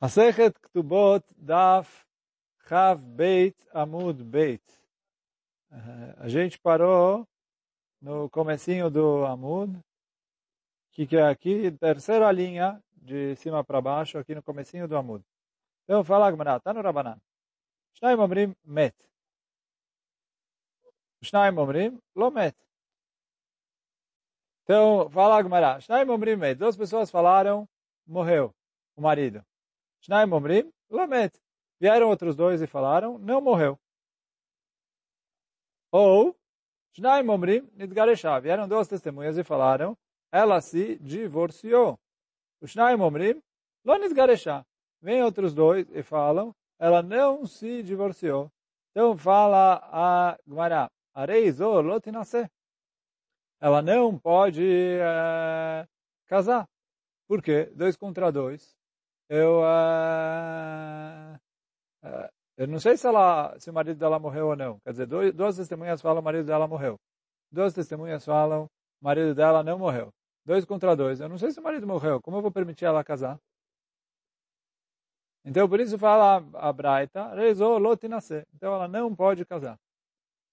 Masechet Ktubot Daf Chav Beit Amud Beit. A gente parou no comecinho do Amud, que, é aqui, terceira linha, de cima para baixo, aqui no comecinho do Amud. Então fala Agmará, está no Rabanan. Shnaim Omrim Met. Shnaim Omrim Lo Met. Então fala Agmará, Shnaim Omrim Met. Duas pessoas falaram, morreu o marido. Shnaim Omrim, Lamet. Vieram outros dois e falaram, não morreu. Ou, Shnaim Omrim, Nidgaresha. Vieram duas testemunhas e falaram, ela se divorciou. O Shnaim Omrim, Lo. Vêm outros dois e falam, ela não se divorciou. Então fala a Gmará, Areizo Lotinase. Ela não pode é, casar. Por quê? Dois contra dois eu, uh, uh, eu não sei se, ela, se o marido dela morreu ou não. Quer dizer, dois, duas testemunhas falam o marido dela morreu. Duas testemunhas falam o marido dela não morreu. Dois contra dois. Eu não sei se o marido morreu. Como eu vou permitir ela casar? Então, por isso fala a Braita, rezou lotinase. Então, ela não pode casar.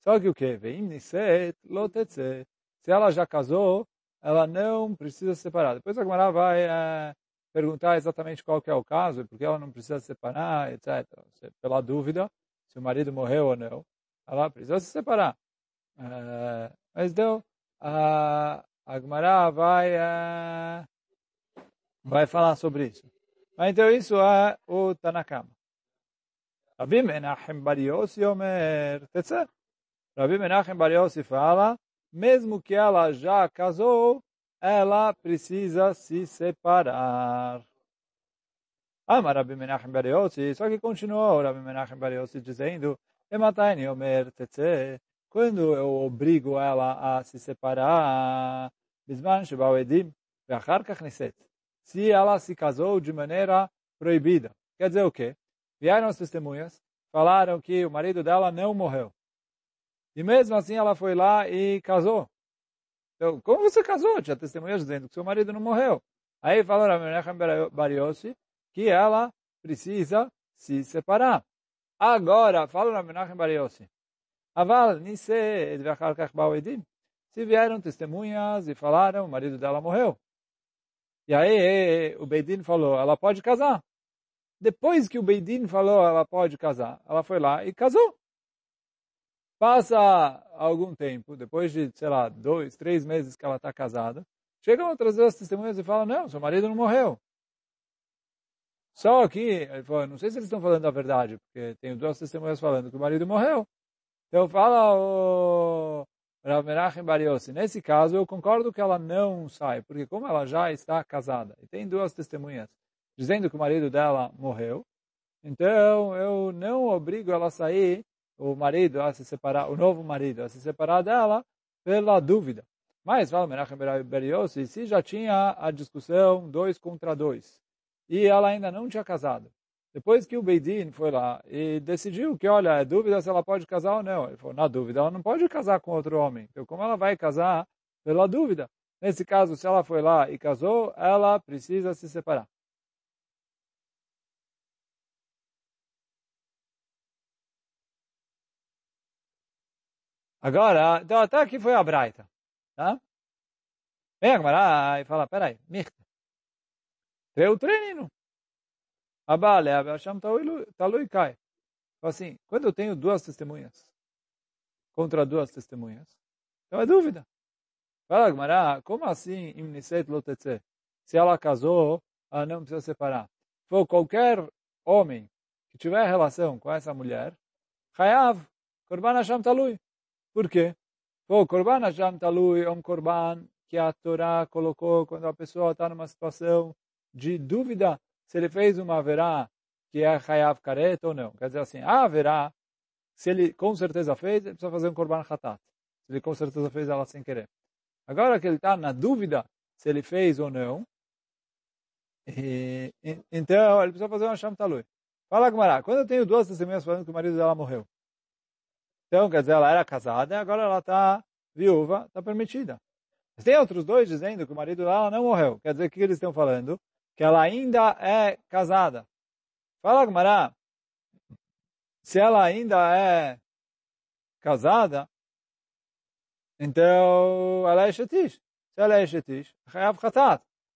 Só que o quê? Se ela já casou, ela não precisa se separar. Depois a Gemara vai é, perguntar exatamente qual que é o caso, porque ela não precisa separar, etc. Pela dúvida, se o marido morreu ou não, ela precisa se separar. Uh, mas deu, a Agmará vai, uh, vai falar sobre isso. Mas então isso é o Tanakama. Rabi Menachem Bar Omer. Rabi Menachem Bar fala, mesmo que ela já casou, ela precisa se separar. Ama Rabbi Menachem Bar Yossi, só que continuou Rabbi Menachem Bar Yossi dizendo, Ematayni Omer Tetze, quando eu obrigo ela a se separar, Bisman Shebao Edim, Ve'achar Kach Niset, se ela se casou de maneira proibida. Quer dizer o quê? Vieram as testemunhas, falaram que o marido dela não morreu. E mesmo assim ela foi lá e casou. Então, como você casou? Tinha testemunhas dizendo que seu marido não morreu. Aí fala Ramenechem Bariosi que ela precisa se separar. Agora, fala Ramenechem Bariosi. Aval, nise, se vieram testemunhas e falaram, o marido dela morreu. E aí o Beidin falou, ela pode casar. Depois que o Beidin falou, ela pode casar, ela foi lá e casou. Passa algum tempo, depois de, sei lá, dois, três meses que ela está casada, chegam outras duas testemunhas e falam, não, seu marido não morreu. Só que, ele falou, não sei se eles estão falando a verdade, porque tem duas testemunhas falando que o marido morreu. Então fala o Rav Menachem Bariossi, nesse caso eu concordo que ela não sai, porque como ela já está casada, e tem duas testemunhas dizendo que o marido dela morreu, então eu não obrigo ela a sair o marido a se separar, o novo marido a se separar dela pela dúvida. Mas, fala Menachem Beriosi, se já tinha a discussão dois contra dois, e ela ainda não tinha casado, depois que o Beidin foi lá e decidiu que, olha, é dúvida se ela pode casar ou não. Ele falou, na dúvida, ela não pode casar com outro homem. Então, como ela vai casar pela dúvida? Nesse caso, se ela foi lá e casou, ela precisa se separar. Agora, então até aqui foi a Braita. Tá? Vem a Gamara e fala, peraí, Mirta. Teu treino. Abale, Abasham Talui cai. Assim, quando eu tenho duas testemunhas contra duas testemunhas, então é dúvida. Fala, Gamara, como assim imniset lotetze? Se ela casou, ela não precisa separar. For qualquer homem que tiver relação com essa mulher, Hayav, Korban Hashem Talui. Por quê? O Korban Hashem Talui é um Korban que a Torá colocou quando a pessoa está numa situação de dúvida se ele fez uma verá que é Hayav Karet ou não. Quer dizer assim, a verá, se ele com certeza fez, ele precisa fazer um Korban Hatat. Se ele com certeza fez ela sem querer. Agora que ele está na dúvida se ele fez ou não, e, então ele precisa fazer uma Hashem Talui. Fala, Gmará, quando eu tenho duas testemunhas falando que o marido dela morreu, então, quer dizer, ela era casada e agora ela está viúva, está permitida. Mas tem outros dois dizendo que o marido dela não morreu. Quer dizer, o que eles estão falando? Que ela ainda é casada. Fala, Gmará, se ela ainda é casada, então ela é Shetish. Se ela é Shetish, Chayav.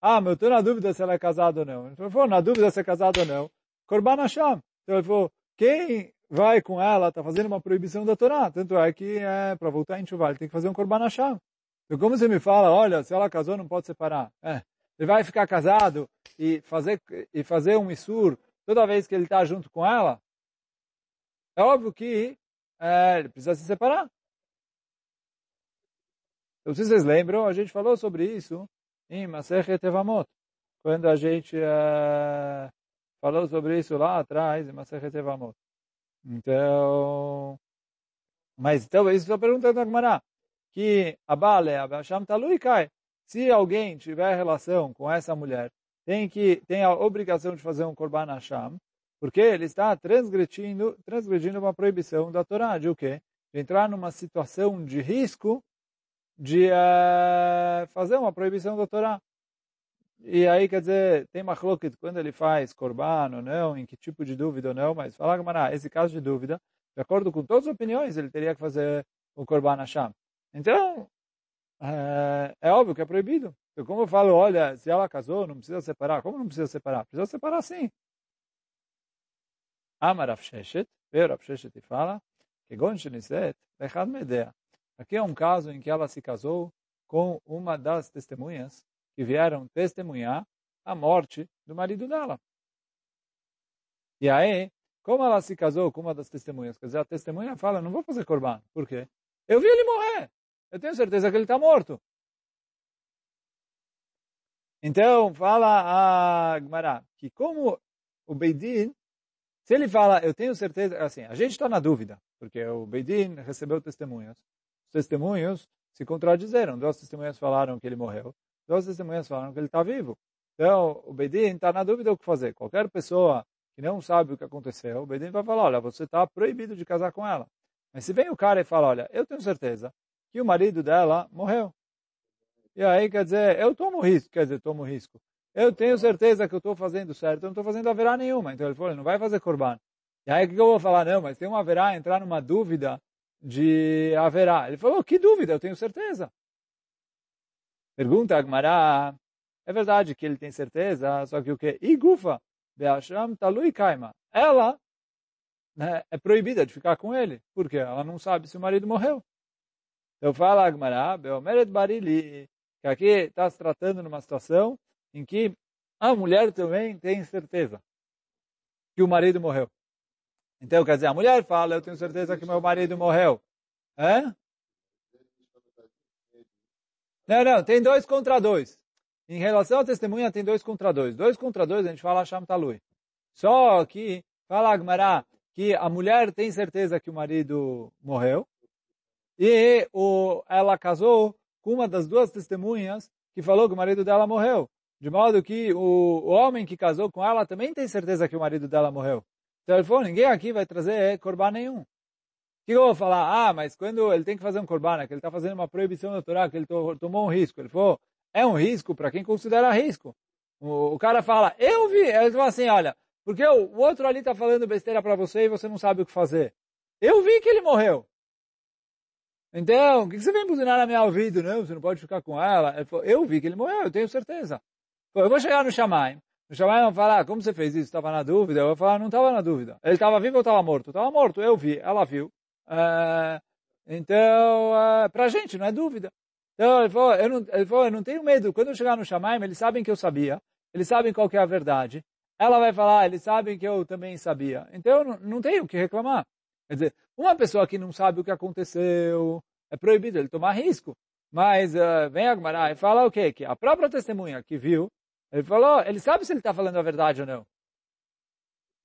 Ah, mas eu estou na dúvida se ela é casada ou não. Ele falou, na dúvida se é casada ou não, Korban. Então ele falou, quem vai com ela está fazendo uma proibição da Torá. Tanto é que é, para voltar em chuva, ele tem que fazer um Korban Hashem. Então como você me fala, olha, se ela casou não pode separar. É, ele vai ficar casado e fazer, e fazer um Isur toda vez que ele está junto com ela. É óbvio que é, ele precisa se separar. Então, se vocês lembram, a gente falou sobre isso em Masechet Evamot, quando a gente uh, falou sobre isso lá atrás, em Masechet Evamot. Então, mas então, isso estou perguntando a Gemara, que a Bale, a Basham Talui cai. Se alguém tiver relação com essa mulher, tem que tem a obrigação de fazer um Korban Hashem, porque ele está transgredindo, transgredindo uma proibição da Torá, de o quê? De entrar numa situação de risco de uh, fazer uma proibição da Torá. E aí, quer dizer, tem machlokit quando ele faz korban ou não, em que tipo de dúvida ou não, mas falar, Gamara, esse caso de dúvida, de acordo com todas as opiniões, ele teria que fazer o korban Hashem. Então, é, é, óbvio que é proibido. Então, como eu falo, olha, se ela casou, não precisa separar. Como não precisa separar? Precisa separar sim. Amar Sheshet, veio Sheshet e fala, que Gon Sheniset, Lechad Medea. Aqui é um caso em que ela se casou com uma das testemunhas que vieram testemunhar a morte do marido dela. E aí, como ela se casou com uma das testemunhas, quer dizer, a testemunha fala, não vou fazer corban. Por quê? Eu vi ele morrer. Eu tenho certeza que ele está morto. Então, fala a Gmará, que como o Beidin, se ele fala, eu tenho certeza, assim, a gente está na dúvida, porque o Beidin recebeu testemunhas testemunhos se contradizeram. Duas testemunhas falaram que ele morreu, duas testemunhas falaram que ele está vivo. Então, o Bedin está na dúvida o que fazer. Qualquer pessoa que não sabe o que aconteceu, o Bedin vai falar, olha, você está proibido de casar com ela. Mas se vem o cara e fala, olha, eu tenho certeza que o marido dela morreu. E aí, quer dizer, eu tomo risco, quer dizer, tomo risco. Eu tenho certeza que eu estou fazendo certo, eu não estou fazendo haverá nenhuma. Então ele falou, não vai fazer corban. E aí o que eu vou falar? Não, mas tem uma haverá entrar numa dúvida de haverá. Ele falou, que dúvida, eu tenho certeza. Pergunta Agmará, é verdade que ele tem certeza, só que o que? Igufa, Beasham Talui Kaima. Ela né, é proibida de ficar com ele, porque ela não sabe se o marido morreu. Eu falo Agmará, Beomeret Barili, que aqui está se tratando numa situação em que a mulher também tem certeza que o marido morreu. Então, quer dizer, a mulher fala, eu tenho certeza que meu marido morreu. É? Não, não, tem dois contra dois. Em relação à testemunha, tem dois contra dois. Dois contra dois, a gente fala Sham Talui. Só que, fala Agmará, que a mulher tem certeza que o marido morreu, e o, ela casou com uma das duas testemunhas que falou que o marido dela morreu. De modo que o, o homem que casou com ela também tem certeza que o marido dela morreu. Então ele falou, ninguém aqui vai trazer corban nenhum. Que eu vou falar? Ah, mas quando ele tem que fazer um corban, é que ele está fazendo uma proibição da Torá, que ele to tomou um risco. Ele falou, é um risco para quem considera risco. O, o, cara fala, eu vi. Ele fala assim, olha, porque o, o outro ali está falando besteira para você e você não sabe o que fazer. Eu vi que ele morreu. Então, o que você vem buzinar na minha ouvido? Não, você não pode ficar com ela. Ele falou, eu vi que ele morreu, eu tenho certeza. Eu vou chegar no Shamaim, o Shammai vai falar, como você fez isso? Estava na dúvida? Eu vou falar, não estava na dúvida. Ele estava vivo ou estava morto? Estava morto, eu vi, ela viu. Uh, então, uh, para a gente, não é dúvida. Então, ele falou, eu não, ele falou, eu não tenho medo. Quando eu chegar no Shammai, eles sabem que eu sabia. Eles sabem qual que é a verdade. Ela vai falar, eles sabem que eu também sabia. Então, eu não, não tenho o que reclamar. Quer dizer, uma pessoa que não sabe o que aconteceu, é proibido ele tomar risco. Mas uh, vem a Gemara e fala o quê? Que a própria testemunha que viu, ele falou, ele sabe se ele está falando a verdade ou não.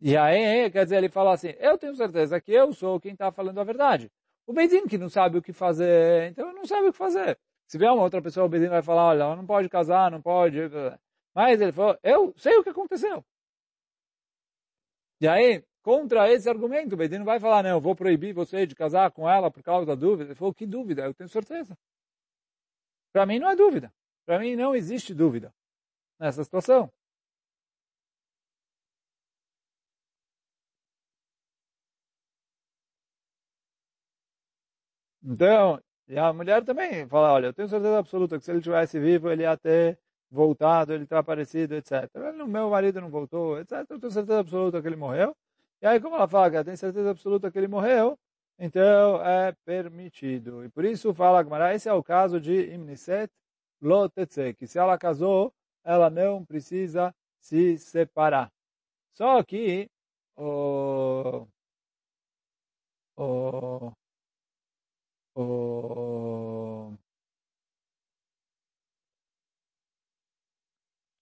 E aí, quer dizer, ele falou assim, eu tenho certeza que eu sou quem está falando a verdade. O Bedin que não sabe o que fazer, então não sabe o que fazer. Se vier uma outra pessoa, o Bedin vai falar, olha, não pode casar, não pode. Mas ele falou, eu sei o que aconteceu. E aí, contra esse argumento, o Bedin vai falar, não, eu vou proibir você de casar com ela por causa da dúvida. Ele falou, que dúvida? Eu tenho certeza. Para mim não é dúvida. Para mim não existe dúvida nessa situação. Então, e a mulher também fala, olha, eu tenho certeza absoluta que se ele tivesse vivo, ele ia ter voltado, ele ter aparecido, etc. O meu marido não voltou, etc. Eu tenho certeza absoluta que ele morreu. E aí, como ela fala que ela tem certeza absoluta que ele morreu, então é permitido. E por isso fala Agmará, esse é o caso de Imniset Lotetse, que se ela casou, ela não precisa se separar. Só que o, o, o,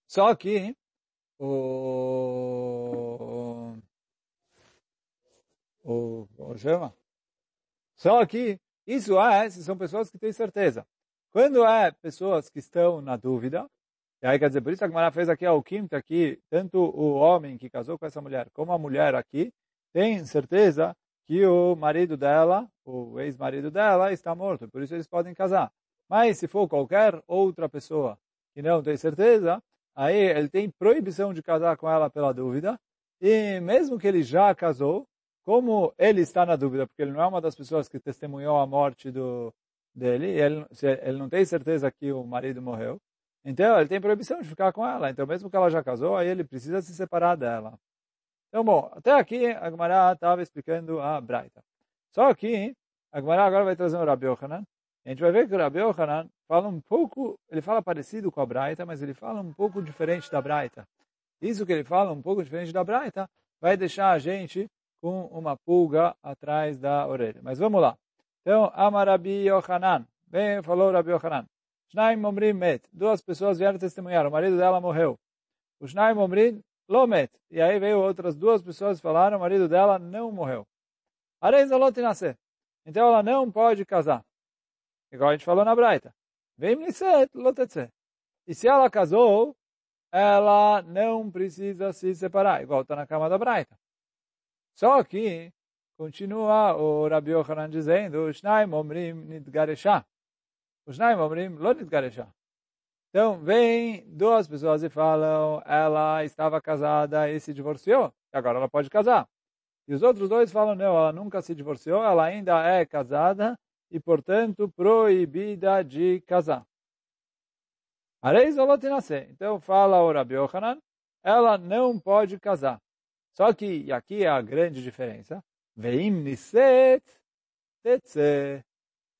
só que o, o, o chama? Só que isso é, são pessoas que têm certeza. Quando é pessoas que estão na dúvida, e aí quer dizer, por isso a Gemara fez aqui o quinto aqui, tanto o homem que casou com essa mulher, como a mulher aqui, tem certeza que o marido dela, o ex-marido dela, está morto, por isso eles podem casar. Mas se for qualquer outra pessoa que não tem certeza, aí ele tem proibição de casar com ela pela dúvida, e mesmo que ele já casou, como ele está na dúvida, porque ele não é uma das pessoas que testemunhou a morte do, dele, ele, ele não tem certeza que o marido morreu, então ele tem proibição de ficar com ela. Então mesmo que ela já casou, aí ele precisa se separar dela. Então, bom, até aqui a Gemara estava explicando a Braita. Só que a Gemara agora vai trazer o Rabi Yohanan. A gente vai ver que o Rabi Yohanan fala um pouco, ele fala parecido com a Braita, mas ele fala um pouco diferente da Braita. Isso que ele fala um pouco diferente da Braita vai deixar a gente com uma pulga atrás da orelha. Mas vamos lá. Então, Amarabi Yohanan. Bem, falou Rabi Yohanan. Shnaim Omrim met. Duas pessoas vieram testemunhar. O marido dela morreu. O Shnaim Omrim Lomet. E aí veio outras duas pessoas e falaram, o marido dela não morreu. Areiza nascer. Então ela não pode casar. Igual a gente falou na Braita. Vem Niset Lotetze. E se ela casou, ela não precisa se separar. Igual está na cama da Braita. Só que Continua o Rabi Yochanan dizendo, Shnaim Omrim Nidgaresha. O Shnaim Omrim Lo. Então, vem duas pessoas e falam, ela estava casada e se divorciou, agora ela pode casar. E os outros dois falam, não, ela nunca se divorciou, ela ainda é casada e, portanto, proibida de casar. Então, fala o Rabi Yochanan, ela não pode casar. Só que, e aqui é a grande diferença, Veim niset tetze.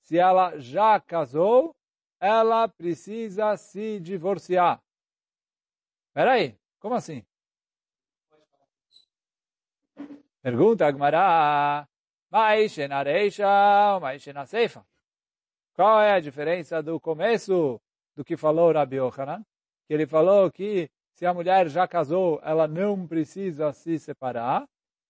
Se ela já casou, ela precisa se divorciar. Peraí, como assim? Pergunta Agmará, Maishen Areisha ou Aseifa? Qual é a diferença do começo do que falou Rabi Yohanan? Que ele falou que se a mulher já casou, ela não precisa se separar.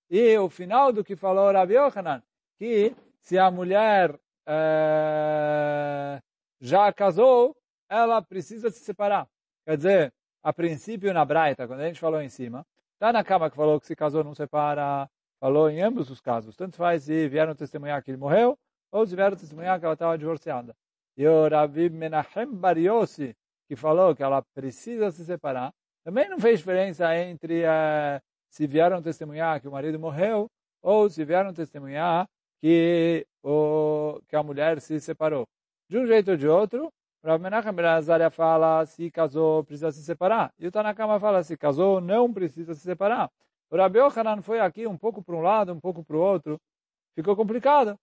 E o final do que falou Rabi Yohanan, que se a mulher é, já casou, ela precisa se separar. Quer dizer, a princípio na Braita, quando a gente falou em cima, está na cama que falou que se casou não separa, falou em ambos os casos. Tanto faz se vieram testemunhar que ele morreu, ou se vieram testemunhar que ela estava divorciada. E o Rabi Menachem Bar Yossi, que falou que ela precisa se separar, também não fez diferença entre uh, se vieram testemunhar que o marido morreu ou se vieram testemunhar que, o, que a mulher se separou. De um jeito ou de outro, Rav Menachem Ben fala se casou, precisa se separar. E o Tanakama fala se casou, não precisa se separar. O Rabi Yohanan foi aqui um pouco para um lado, um pouco para o outro. Ficou complicado.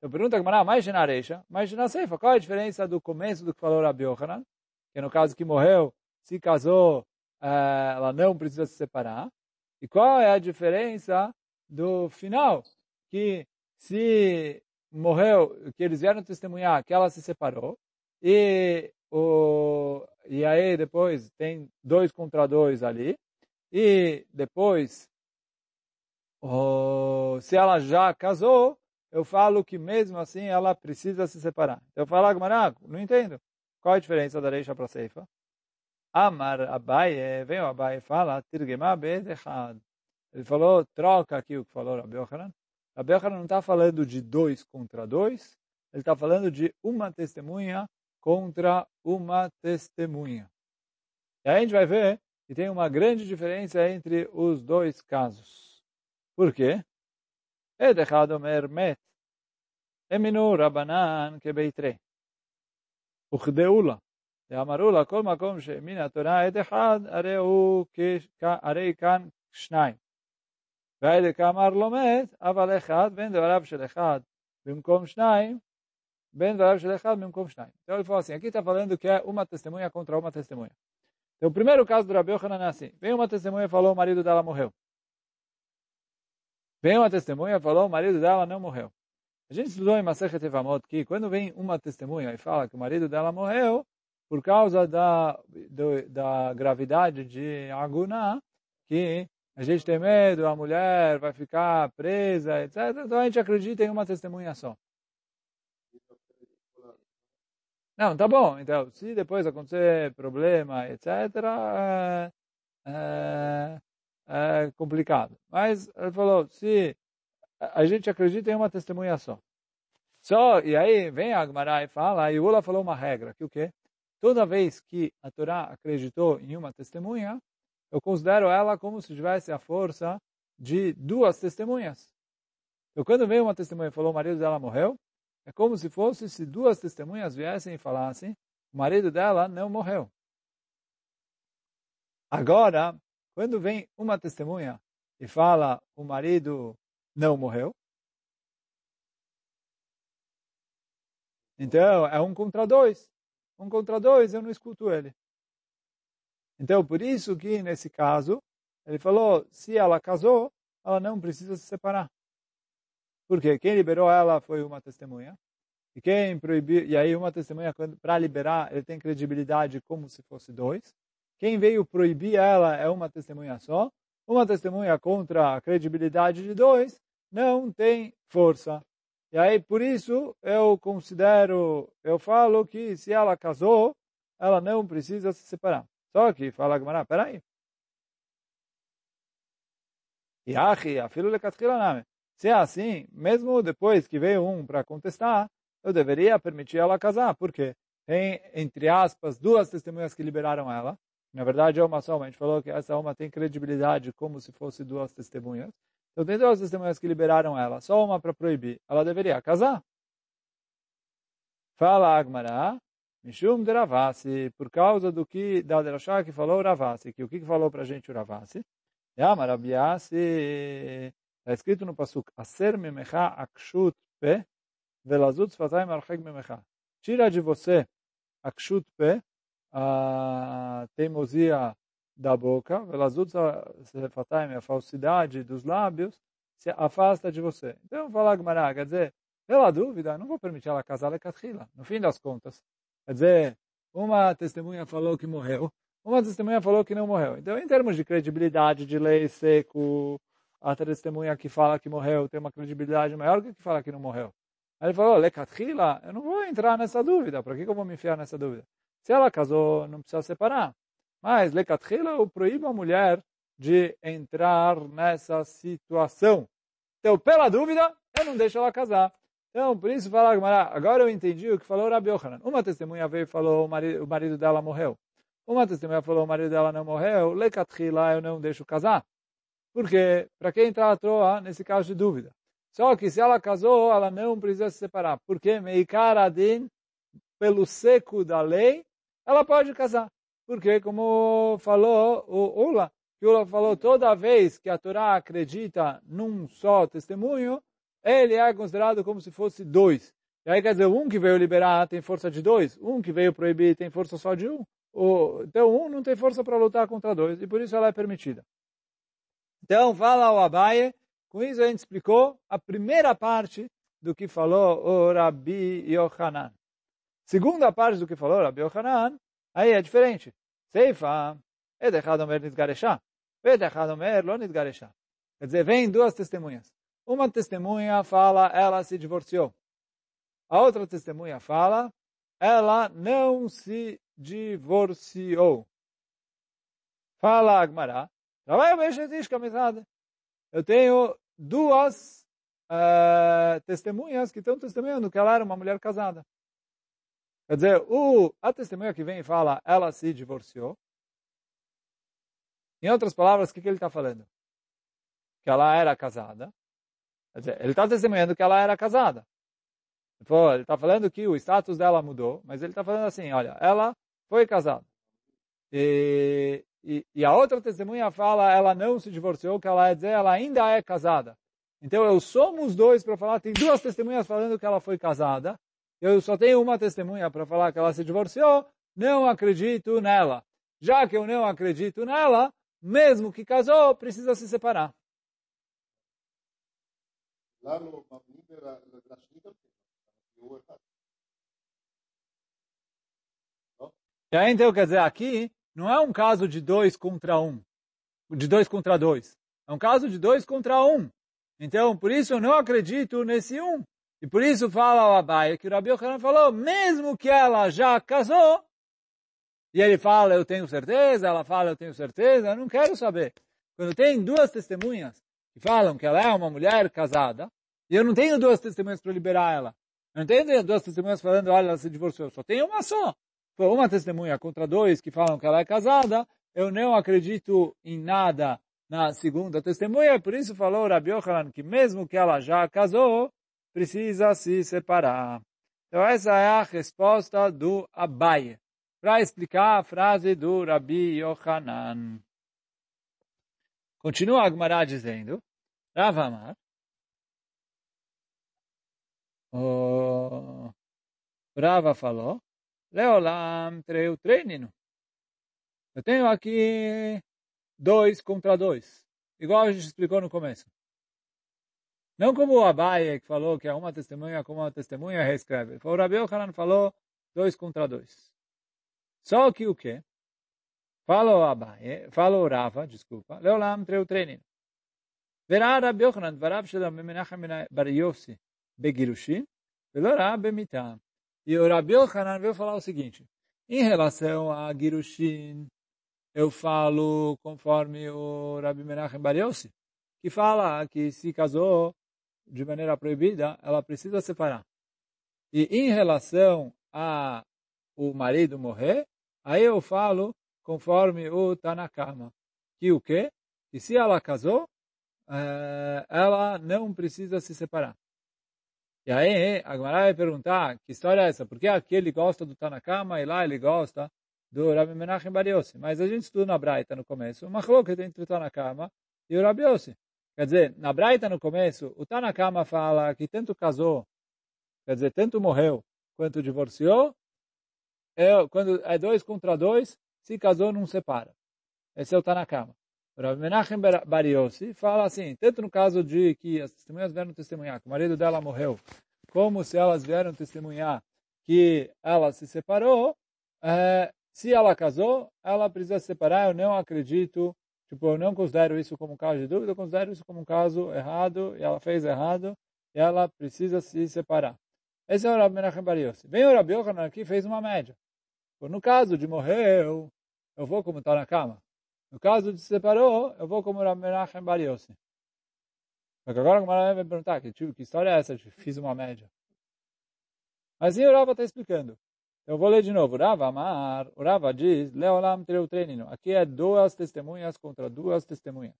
Eu pergunto a mais na Areisha, mais na Seifa, qual é a diferença do começo do que falou Rabi Yohanan? Que no caso que morreu, se casou, eh, ela não precisa se separar. E qual é a diferença do final? Que se morreu, que eles vieram testemunhar que ela se separou, e, o, e aí depois tem dois contra dois ali, e depois, o, se ela já casou, eu falo que mesmo assim ela precisa se separar. Eu falo, Agmará, não entendo. Qual a diferença da Reisha para a Seifa? Amar Abaye, vem o Abaye fala, Tirgema Bedechad. Ele falou, troca aqui o que falou Rabi Yochanan. Rabi Yochanan não está falando de dois contra dois, ele está falando de uma testemunha contra uma testemunha. E aí a gente vai ver que tem uma grande diferença entre os dois casos. Por quê? Edechad Omer Met. Eminu Rabanan Kebeitre. וכדעו ואמרו לה, כל מקום שמן התורה עד אחד, הרי הוא, הרי כאן שניים. והעד כאמר לא מת, אבל אחד, בין דבריו של אחד במקום שניים, בין דבריו של אחד במקom שניים. Então ele falou assim, aqui está falando que é uma testemunha contra uma testemunha. Então o primeiro caso do Rabi Yohanan é assim, vem uma testemunha e falou, o marido dela morreu. Vem uma testemunha e falou, o marido dela não morreu. A gente estudou em Masechet Evamot que quando vem uma testemunha e fala que o marido dela morreu, por causa da, do, da gravidade de Aguná, que a gente tem medo, a mulher vai ficar presa, etc. Então a gente acredita em uma testemunha só. Não, tá bom. Então, se depois acontecer problema, etc., é, é, é complicado. Mas ele falou, se a gente acredita em uma testemunha só. Só, e aí vem a Agmará e fala, e Ula falou uma regra, que o quê? Toda vez que a Torá acreditou em uma testemunha, eu considero ela como se tivesse a força de duas testemunhas. Então, quando veio uma testemunha e falou o marido dela morreu, é como se fosse se duas testemunhas viessem e falassem o marido dela não morreu. Agora, quando vem uma testemunha e fala o marido não morreu, então é um contra dois um contra dois, eu não escuto ele. Então, por isso que, nesse caso, ele falou, se ela casou, ela não precisa se separar. Porque quem liberou ela foi uma testemunha. E quem proibiu, e aí uma testemunha, para liberar, ele tem credibilidade como se fosse dois. Quem veio proibir ela é uma testemunha só. Uma testemunha contra a credibilidade de dois não tem força. E aí, por isso, eu considero, eu falo que se ela casou, ela não precisa se separar. Só que, fala Gamara, peraí. E achi, afilo lecatchila name. Se é assim, mesmo depois que veio um para contestar, eu deveria permitir ela casar. Por quê? Tem, entre aspas, duas testemunhas que liberaram ela. Na verdade, é uma só, mas a gente falou que essa uma tem credibilidade como se fosse duas testemunhas. Então tem duas testemunhas que liberaram ela, só uma para proibir. Ela deveria casar. Fala Agmará, Mishum de Ravasi, por causa do que da Derashá que falou Ravasi, que o que falou para a gente o Ravasi? Yama Rabiasi, está escrito no Pasuk, Aser memecha akshut pe, velazut sfatayim archeg memecha. Tira de você akshut pe, a teimosia da boca, a falsidade dos lábios, se afasta de você. Então, falar Gmará, quer dizer, pela dúvida, não vou permitir ela casar Lekatrila, no fim das contas. Quer dizer, uma testemunha falou que morreu, uma testemunha falou que não morreu. Então, em termos de credibilidade, de lei seco, a testemunha que fala que morreu tem uma credibilidade maior que a que fala que não morreu. Aí ele falou, Lekatrila, eu não vou entrar nessa dúvida, para que, eu vou me enfiar nessa dúvida? Se ela casou, não precisa separar. Mas, Lekatchila, eu proíbo a mulher de entrar nessa situação. Então, pela dúvida, eu não deixo ela casar. Então, por isso, fala agora eu entendi o que falou Rabi Yohanan. Uma testemunha veio e falou o marido, o marido dela morreu. Uma testemunha falou o marido dela não morreu. Lekatchila, eu não deixo casar. Porque, para quem entrar à toa, nesse caso de dúvida. Só que se ela casou, ela não precisa se separar. Porque, Meikaradin, pelo seco da lei, ela pode casar. Porque, como falou o Ula, que Ula falou, toda vez que a Torá acredita num só testemunho, ele é considerado como se fosse dois. E aí, quer dizer, um que veio liberar tem força de dois, um que veio proibir tem força só de um. Então, um não tem força para lutar contra dois, e por isso ela é permitida. Então, fala o Abaye, com isso a gente explicou a primeira parte do que falou o Rabi Yohanan. Segunda parte do que falou o Rabi Yohanan Aí é diferente. Seifa, Nidgaresha, Ed Echad Omer Lo. Quer dizer, vem duas testemunhas. Uma testemunha fala, ela se divorciou. A outra testemunha fala, ela não se divorciou. Fala Agmará, eu tenho duas uh, testemunhas que estão testemunhando que ela era uma mulher casada. Quer dizer, o, a testemunha que vem e fala, ela se divorciou. Em outras palavras, o que, que ele está falando? Que ela era casada. Quer dizer, ele está testemunhando que ela era casada. Ele está falando que o status dela mudou, mas ele está falando assim, olha, ela foi casada. E, e, e, a outra testemunha fala, ela não se divorciou, que ela é dizer, ela ainda é casada. Então eu somos dois para falar, tem duas testemunhas falando que ela foi casada, eu só tenho uma testemunha para falar que ela se divorciou, não acredito nela. Já que eu não acredito nela, mesmo que casou, precisa se separar. Lá no e aí, então, quer dizer, aqui não é um caso de dois contra um, de dois contra dois. É um caso de dois contra um. Então, por isso eu não acredito nesse um. E por isso fala o Abai que o Rabi Yochanan falou, mesmo que ela já casou, e ele fala, eu tenho certeza, ela fala, eu tenho certeza, eu não quero saber. Quando tem duas testemunhas que falam que ela é uma mulher casada, e eu não tenho duas testemunhas para liberar ela. Eu não tenho duas testemunhas falando, olha, ela se divorciou. Só tenho uma só. Foi uma testemunha contra dois que falam que ela é casada. Eu não acredito em nada na segunda testemunha. Por isso falou Rabi Yochanan que mesmo que ela já casou, precisa se separar. Então essa é a resposta do Abaye para explicar a frase do Rabi Yohanan. Continua a Gemara dizendo, Rav Amar, o Rava falou, Leolam treu treinino. Eu tenho aqui dois contra dois, igual a gente explicou no começo. Não como o Abaye, que falou que é uma testemunha como uma testemunha reescreve. O Rabi Yohanan falou dois contra dois. Só que o quê? Fala o Abaye, fala o Rava, desculpa, Leolam treu treinin. Verá Rabbi Yochanan, dvarav shel Menachem bar Yossi, begirushin, velorá bemitam. E o Rabbi Yochanan veio falar o seguinte, em relação a girushin, eu falo conforme o Rabbi Menachem bar Yossi, que fala que se casou de maneira proibida, ela precisa separar. E em relação a o marido morrer, Aí eu falo conforme o Tanakama, que o quê? Que se ela casou, eh, ela não precisa se separar. E aí a Gemara vai perguntar, que história é essa? Por que aqui ele gosta do Tanakama e lá ele gosta do Rabi Menachem Bar? Mas a gente estuda na Braita no começo, uma coloca entre o Tanakama e o Rabi Yossi. Quer dizer, na Braita no começo, o Tanakama fala que tanto casou, quer dizer, tanto morreu quanto divorciou, é, quando é dois contra dois, se casou, não separa. Esse é o Tanakama. Rav Menachem Bar Yossi fala assim, tanto no caso de que as testemunhas vieram testemunhar que o marido dela morreu, como se elas vieram testemunhar que ela se separou, é, se ela casou, ela precisa se separar, eu não acredito, tipo, eu não considero isso como um caso de dúvida, eu considero isso como um caso errado, e ela fez errado, e ela precisa se separar. Esse é o Rav Menachem Bar Yossi. Bem, o Rabi Yochanan aqui fez uma média. No caso de morrer, eu, vou como está na cama. No caso de se separou, eu vou como Menachem Bar Yossi. Mas agora o Maré vai perguntar, que, tipo, que história é essa? Fiz uma média. Mas o Rava está explicando. Eu vou ler de novo. Rava Amar, o Rava diz, Leolam Treu Treinino. Aqui é duas testemunhas contra duas testemunhas.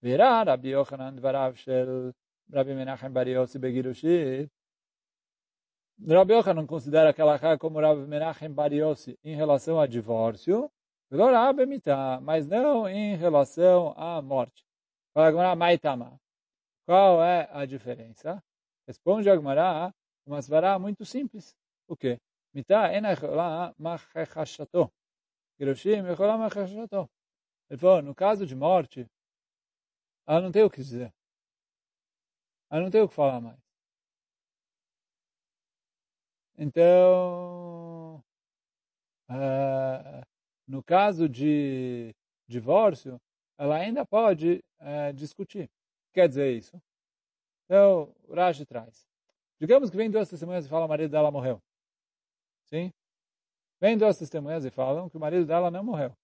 Verá Rabi Yochanan Dvarav Shel Rabbi Menachem Bar Yossi Begirushit. Rabbi Yochanan considera aquela cara como Rabbi Menachem Bar Yossi em relação a divórcio, mas não em relação à morte. Qual é a diferença? Responde Agmará uma svará muito simples. O quê? Mita enacholá machechashato. Giroshim echolá machechashato. Ele falou, no caso de morte, ela não tem o que dizer. Ela não tem o que falar mais. Então, uh, no caso de divórcio, ela ainda pode uh, discutir. Quer dizer isso? Então, o Rashi traz. Digamos que vem duas testemunhas e falam que o marido dela morreu. Sim? Vem duas testemunhas e falam que o marido dela não morreu.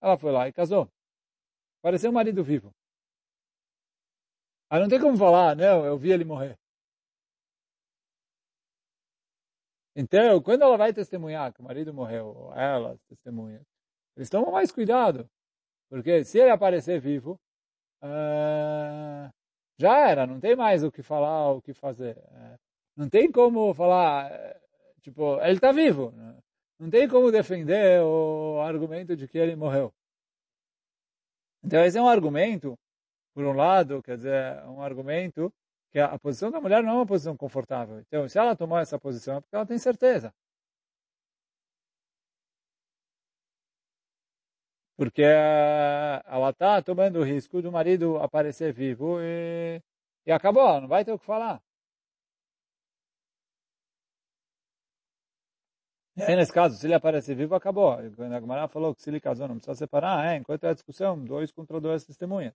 Ela foi lá e casou. Pareceu um marido vivo. Aí não tem como falar, não, eu vi ele morrer. Então, quando ela vai testemunhar que o marido morreu, ela testemunha, eles tomam mais cuidado. Porque se ele aparecer vivo, uh, já era, não tem mais o que falar, o que fazer. Uh, Não tem como falar, tipo, ele está vivo. Não tem como defender o argumento de que ele morreu. Então esse é um argumento, por um lado, quer dizer, um argumento que a posição da mulher não é uma posição confortável. Então, se ela tomou essa posição, é porque ela tem certeza. Porque ela está tomando o risco do marido aparecer vivo e, e acabou, ela não vai ter o que falar. E aí, nesse caso, se ele aparecer vivo, acabou. Quando a Gemara falou que se ele casou não precisa separar, é, enquanto é a discussão, dois contra dois testemunhas.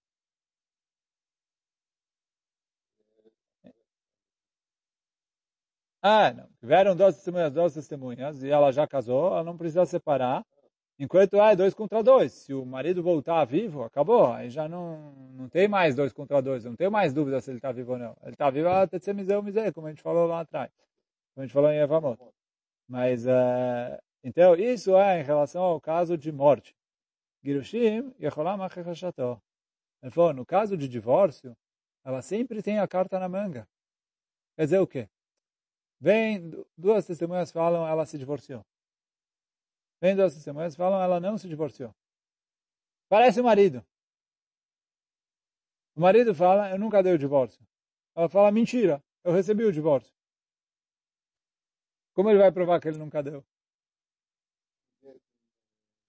Ah, não. Tiveram duas testemunhas, duas testemunhas, e ela já casou, ela não precisa separar. Enquanto é dois contra dois. Se o marido voltar vivo, acabou. Aí já não, não tem mais dois contra dois. Não tem mais dúvida se ele está vivo ou não. Ele está vivo até ser miseu, miseu, como a gente falou lá atrás. Como a gente falou em Evamot. Mas, uh, então, isso é em relação ao caso de morte. Girushim, Yecholam Achechashato. Ele falou, no caso de divórcio, ela sempre tem a carta na manga. Quer dizer o quê? Vem, duas testemunhas falam, ela se divorciou. Vem duas testemunhas falam, ela não se divorciou. Parece o marido. O marido fala, eu nunca dei o divórcio. Ela fala, mentira, eu recebi o divórcio. Como ele vai provar que ele nunca deu?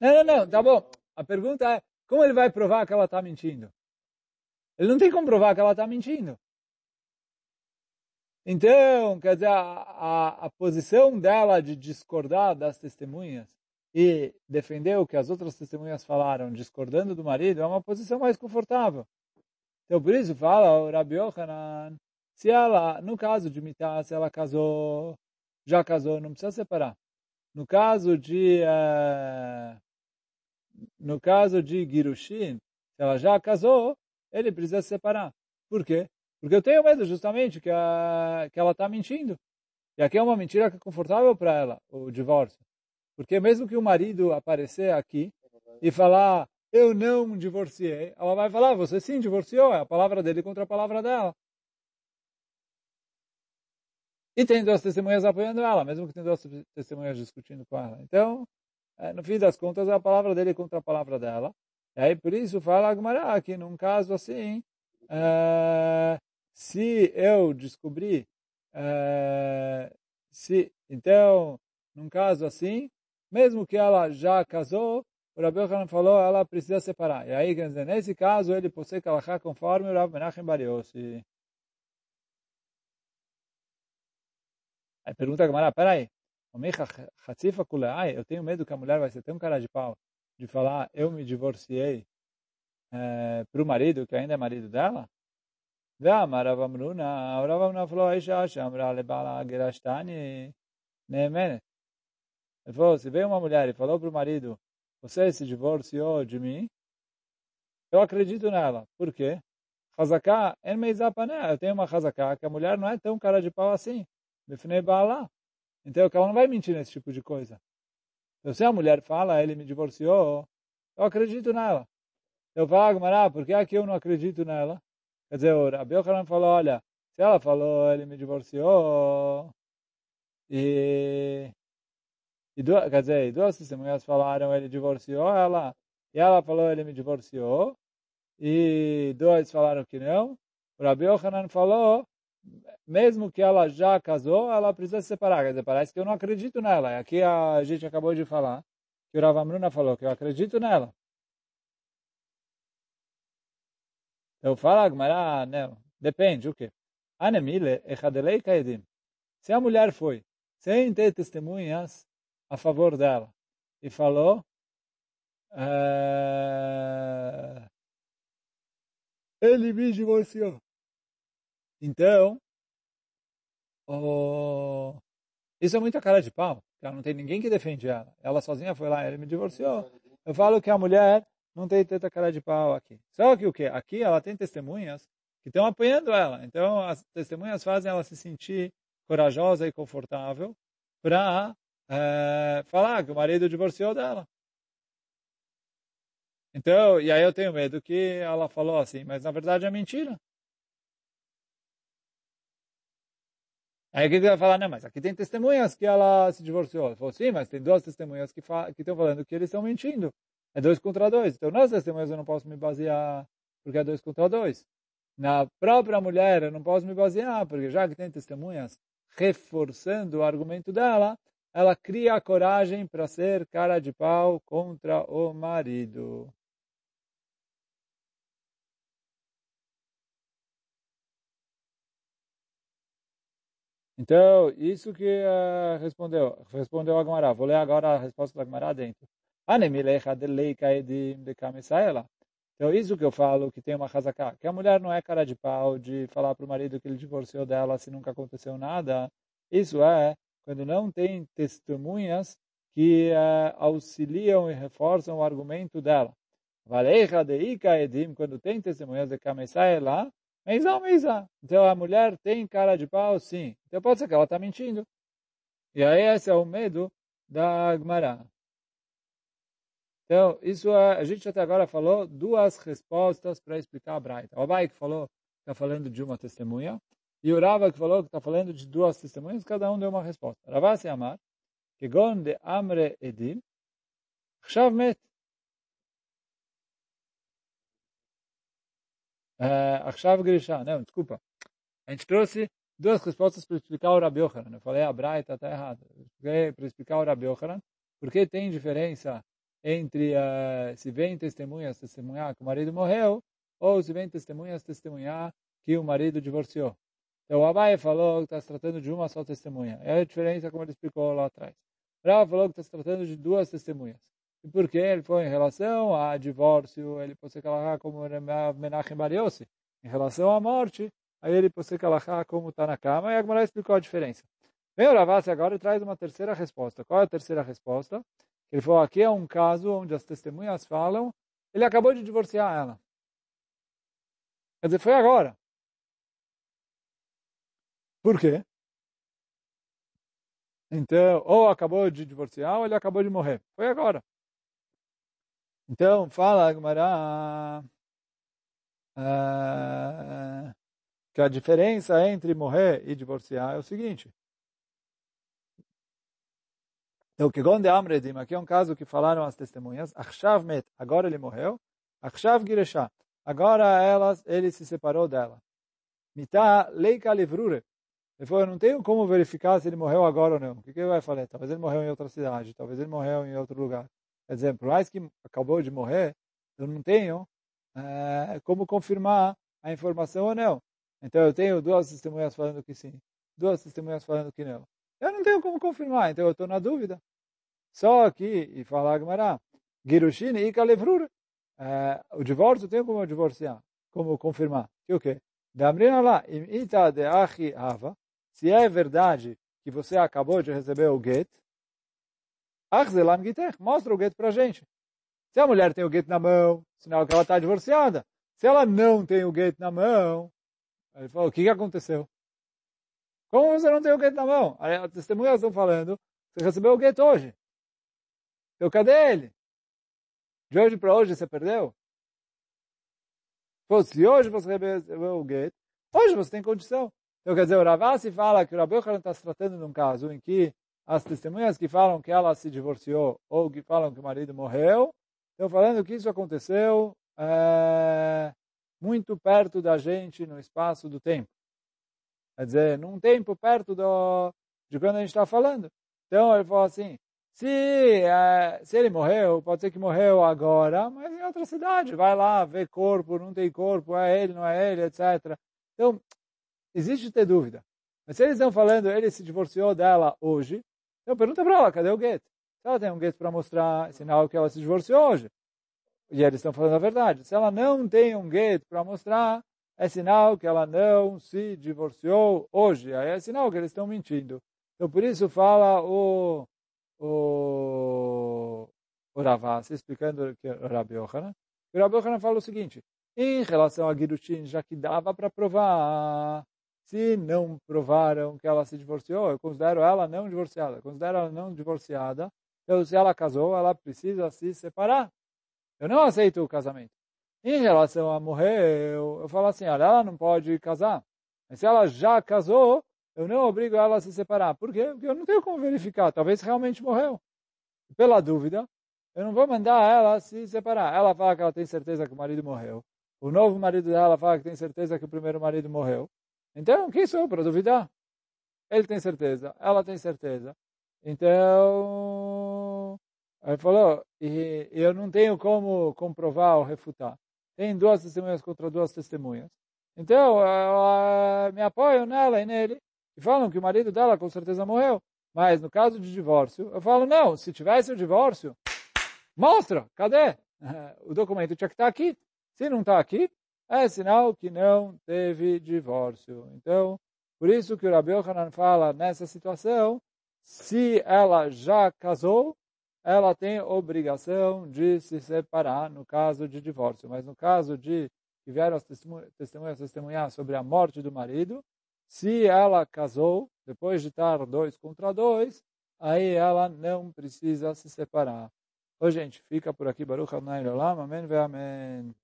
Não, não, não, tá bom. A pergunta é, como ele vai provar que ela está mentindo? Ele não tem como provar que ela está mentindo. Então, quer dizer, a, a, a, posição dela de discordar das testemunhas e defender o que as outras testemunhas falaram, discordando do marido, é uma posição mais confortável. Então, por isso fala o Rabi Yohanan, se ela, no caso de Mitá, se ela casou já casou, não precisa separar. No caso de uh, no caso de Girushin, se ela já casou, ele precisa separar. Por quê? Porque eu tenho medo justamente que, a, que ela está mentindo. E aqui é uma mentira que é confortável para ela, o divórcio. Porque mesmo que o marido aparecer aqui e falar, eu não divorciei, ela vai falar, você sim divorciou, é a palavra dele contra a palavra dela. E tem duas testemunhas apoiando ela, mesmo que tem duas testemunhas discutindo com ela. Então, é, no fim das contas, é a palavra dele contra a palavra dela. E aí, por isso, fala Agmará que num caso assim, é, se eu descobrir, é, se, então, num caso assim, mesmo que ela já casou, o Rabi Yochanan falou, ela precisa separar. E aí, quer dizer, nesse caso, ele possui Kalachá conforme o Rabi Menachem Bariossi. Aí pergunta a Gamara, peraí, eu tenho medo que a mulher vai ser tão cara de pau de falar, eu me divorciei é, para o marido, que ainda é marido dela? ואמר רב אמרונה, רב אמרונה falou, האישה שאמרה לבעלה גירשתני נאמנת. Ele falou, se veio uma mulher e falou para o marido, você se divorciou de mim, eu acredito nela. Por quê? Hazaká, eu tenho uma hazaká, que a mulher não é tão cara de pau assim. Então, ela não vai mentir nesse tipo de coisa. Então, se a mulher fala, ele me divorciou, eu acredito nela. Eu falo, Mará, por que aqui eu não acredito nela? Quer dizer, o Yochanan falou, olha, se ela falou, ele me divorciou, e, e duas, quer dizer, duas testemunhas falaram, ele divorciou ela, e ela falou, ele me divorciou, e dois falaram que não. O Rabi Yochanan falou, mesmo que ela já casou, ela precisa se separar. Quer dizer, parece que eu não acredito nela. Aqui a gente acabou de falar, que o Rav Amruna falou que eu acredito nela. Eu falo, mas ah, não. Depende, o quê? Anemile echadelei kaedim. Se a mulher foi sem ter testemunhas a favor dela e falou eh, ele me divorciou. Então, oh, isso é muita cara de pau. Ela não tem ninguém que defende ela. Ela sozinha foi lá, ele me divorciou. Eu falo que a mulher não tem tanta cara de pau aqui. Só que o que? Aqui ela tem testemunhas que estão apoiando ela. Então, as testemunhas fazem ela se sentir corajosa e confortável para é, eh, falar que o marido divorciou dela. Então, e aí eu tenho medo que ela falou assim, mas na verdade é mentira. Aí o que vai falar? Não, mas aqui tem testemunhas que ela se divorciou. Ele falou, sim, mas tem duas testemunhas que estão falando que eles estão mentindo. É dois contra dois. Então, nas testemunhas eu não posso me basear porque é dois contra dois. Na própria mulher eu não posso me basear, porque já que tem testemunhas reforçando o argumento dela, ela cria a coragem para ser cara de pau contra o marido. Então, isso que uh, respondeu, respondeu a Gemara. Vou ler agora a resposta da Gemara dentro. Então, isso que eu falo, que tem uma hazaká, que a mulher não é cara de pau de falar para o marido que ele divorciou dela se nunca aconteceu nada. Isso é quando não tem testemunhas que uh, auxiliam e reforçam o argumento dela. Quando tem testemunhas de Kamesai Meizá, meizá. Então a mulher tem cara de pau, sim. Então pode ser que ela está mentindo. E aí esse é o medo da Agmará. Então, isso é, a gente até agora falou duas respostas para explicar a Braita. O Abai que falou que está falando de uma testemunha, e o Rava que falou que está falando de duas testemunhas, cada um deu uma resposta. Rava se amar, que gon de amre edim, chav met. Achav Grisha. Não, desculpa. A gente trouxe duas respostas para explicar o Rabi. Eu falei a Braita está errada. Para explicar o Rabi. Porque tem diferença entre uh, se vem testemunhas testemunhar que o marido morreu ou se vem testemunhas testemunhar que o marido divorciou. Então o Abai falou que está se tratando de uma só testemunha. É a diferença como ele explicou lá atrás. Rava falou que está se tratando de duas testemunhas. E por que ele foi em relação a divórcio, ele pode ser colocar como Menachem Bariossi. Em relação à morte, aí ele pode ser colocar como está na cama, e a Gemara explicou a diferença. Vem o Ravassi agora e traz uma terceira resposta. Qual é a terceira resposta? Ele falou, aqui é um caso onde as testemunhas falam, ele acabou de divorciar ela. Quer dizer, foi agora. Por quê? Então, ou acabou de divorciar, ou ele acabou de morrer. Foi agora. Então, fala Agmará uh, que a diferença entre morrer e divorciar é o seguinte. Então, que Gonde Amredim, aqui é um caso que falaram as testemunhas, Achshav met, agora ele morreu, Achshav Giresha, agora ela, ele se separou dela. Mita leika livrure. Ele falou, eu não tenho como verificar se ele morreu agora ou não. O que, que ele vai falar? Talvez ele morreu em outra cidade, talvez ele morreu em outro lugar. Quer dizer, por mais que acabou de morrer, eu não tenho é, como confirmar a informação ou não. Então eu tenho duas testemunhas falando que sim, duas testemunhas falando que não. Eu não tenho como confirmar, então eu estou na dúvida. Só que, e fala Agmará, Girushin e Kalevrur, é, o divórcio tenho como divorciar, como confirmar. Que o quê? Damrina lá, imita de achi ava, se é verdade que você acabou de receber o get, Achzelam Gitech, mostra o gueto para gente. Se a mulher tem o gueto na mão, sinal que ela está divorciada. Se ela não tem o gueto na mão, ele falou, o que, que aconteceu? Como você não tem o gueto na mão? As testemunhas estão falando, você recebeu o gueto hoje. Então cadê ele? De hoje para hoje você perdeu? Pô, se hoje você recebeu o gueto, hoje você tem condição. Então quer dizer, o Ravassi fala que o Rabi está se tratando de um caso em que as testemunhas que falam que ela se divorciou ou que falam que o marido morreu, estão falando que isso aconteceu é, muito perto da gente no espaço do tempo. Quer dizer, num tempo perto do, de quando a gente está falando. Então ele falou assim, se, é, se ele morreu, pode ser que morreu agora, mas em outra cidade, vai lá, vê corpo, não tem corpo, é ele, não é ele, etc. Então, existe ter dúvida. Mas se eles estão falando, ele se divorciou dela hoje, então pergunta para ela, cadê o gueto? Se ela tem um gueto para mostrar, sinal que ela se divorciou hoje. E eles estão falando a verdade. Se ela não tem um gueto para mostrar, é sinal que ela não se divorciou hoje. Aí é sinal que eles estão mentindo. Então por isso fala o, o, o Ravassi, explicando que o Rabi Yochanan. O Rabi Yochanan fala o seguinte, em relação a Girushin, já que dava para provar se não provaram que ela se divorciou, eu considero ela não divorciada. Eu considero ela não divorciada. Então, se ela casou, ela precisa se separar. Eu não aceito o casamento. Em relação a morrer, eu, eu falo assim, olha, ela não pode casar. Mas se ela já casou, eu não obrigo ela a se separar. Por quê? Porque eu não tenho como verificar. Talvez realmente morreu. Pela dúvida, eu não vou mandar ela se separar. Ela fala que ela tem certeza que o marido morreu. O novo marido dela fala que tem certeza que o primeiro marido morreu. Então, quem sou eu para duvidar? Ele tem certeza, ela tem certeza. Então, ele falou, e eu não tenho como comprovar ou refutar. Tem duas testemunhas contra duas testemunhas. Então, eu, me apoio nela e nele. E falam que o marido dela com certeza morreu. Mas no caso de divórcio, eu falo, não, se tivesse o divórcio, mostra, cadê? O documento tinha que estar aqui. Se não está aqui, é sinal que não teve divórcio. Então, por isso que o Rabi Yohanan fala nessa situação, se ela já casou, ela tem obrigação de se separar no caso de divórcio. Mas no caso de que vieram as testemunhas testemunhar sobre a morte do marido, se ela casou, depois de estar dois contra dois, aí ela não precisa se separar. Ô, gente, fica por aqui. Baruch Adonai Olam. Amém ve amém.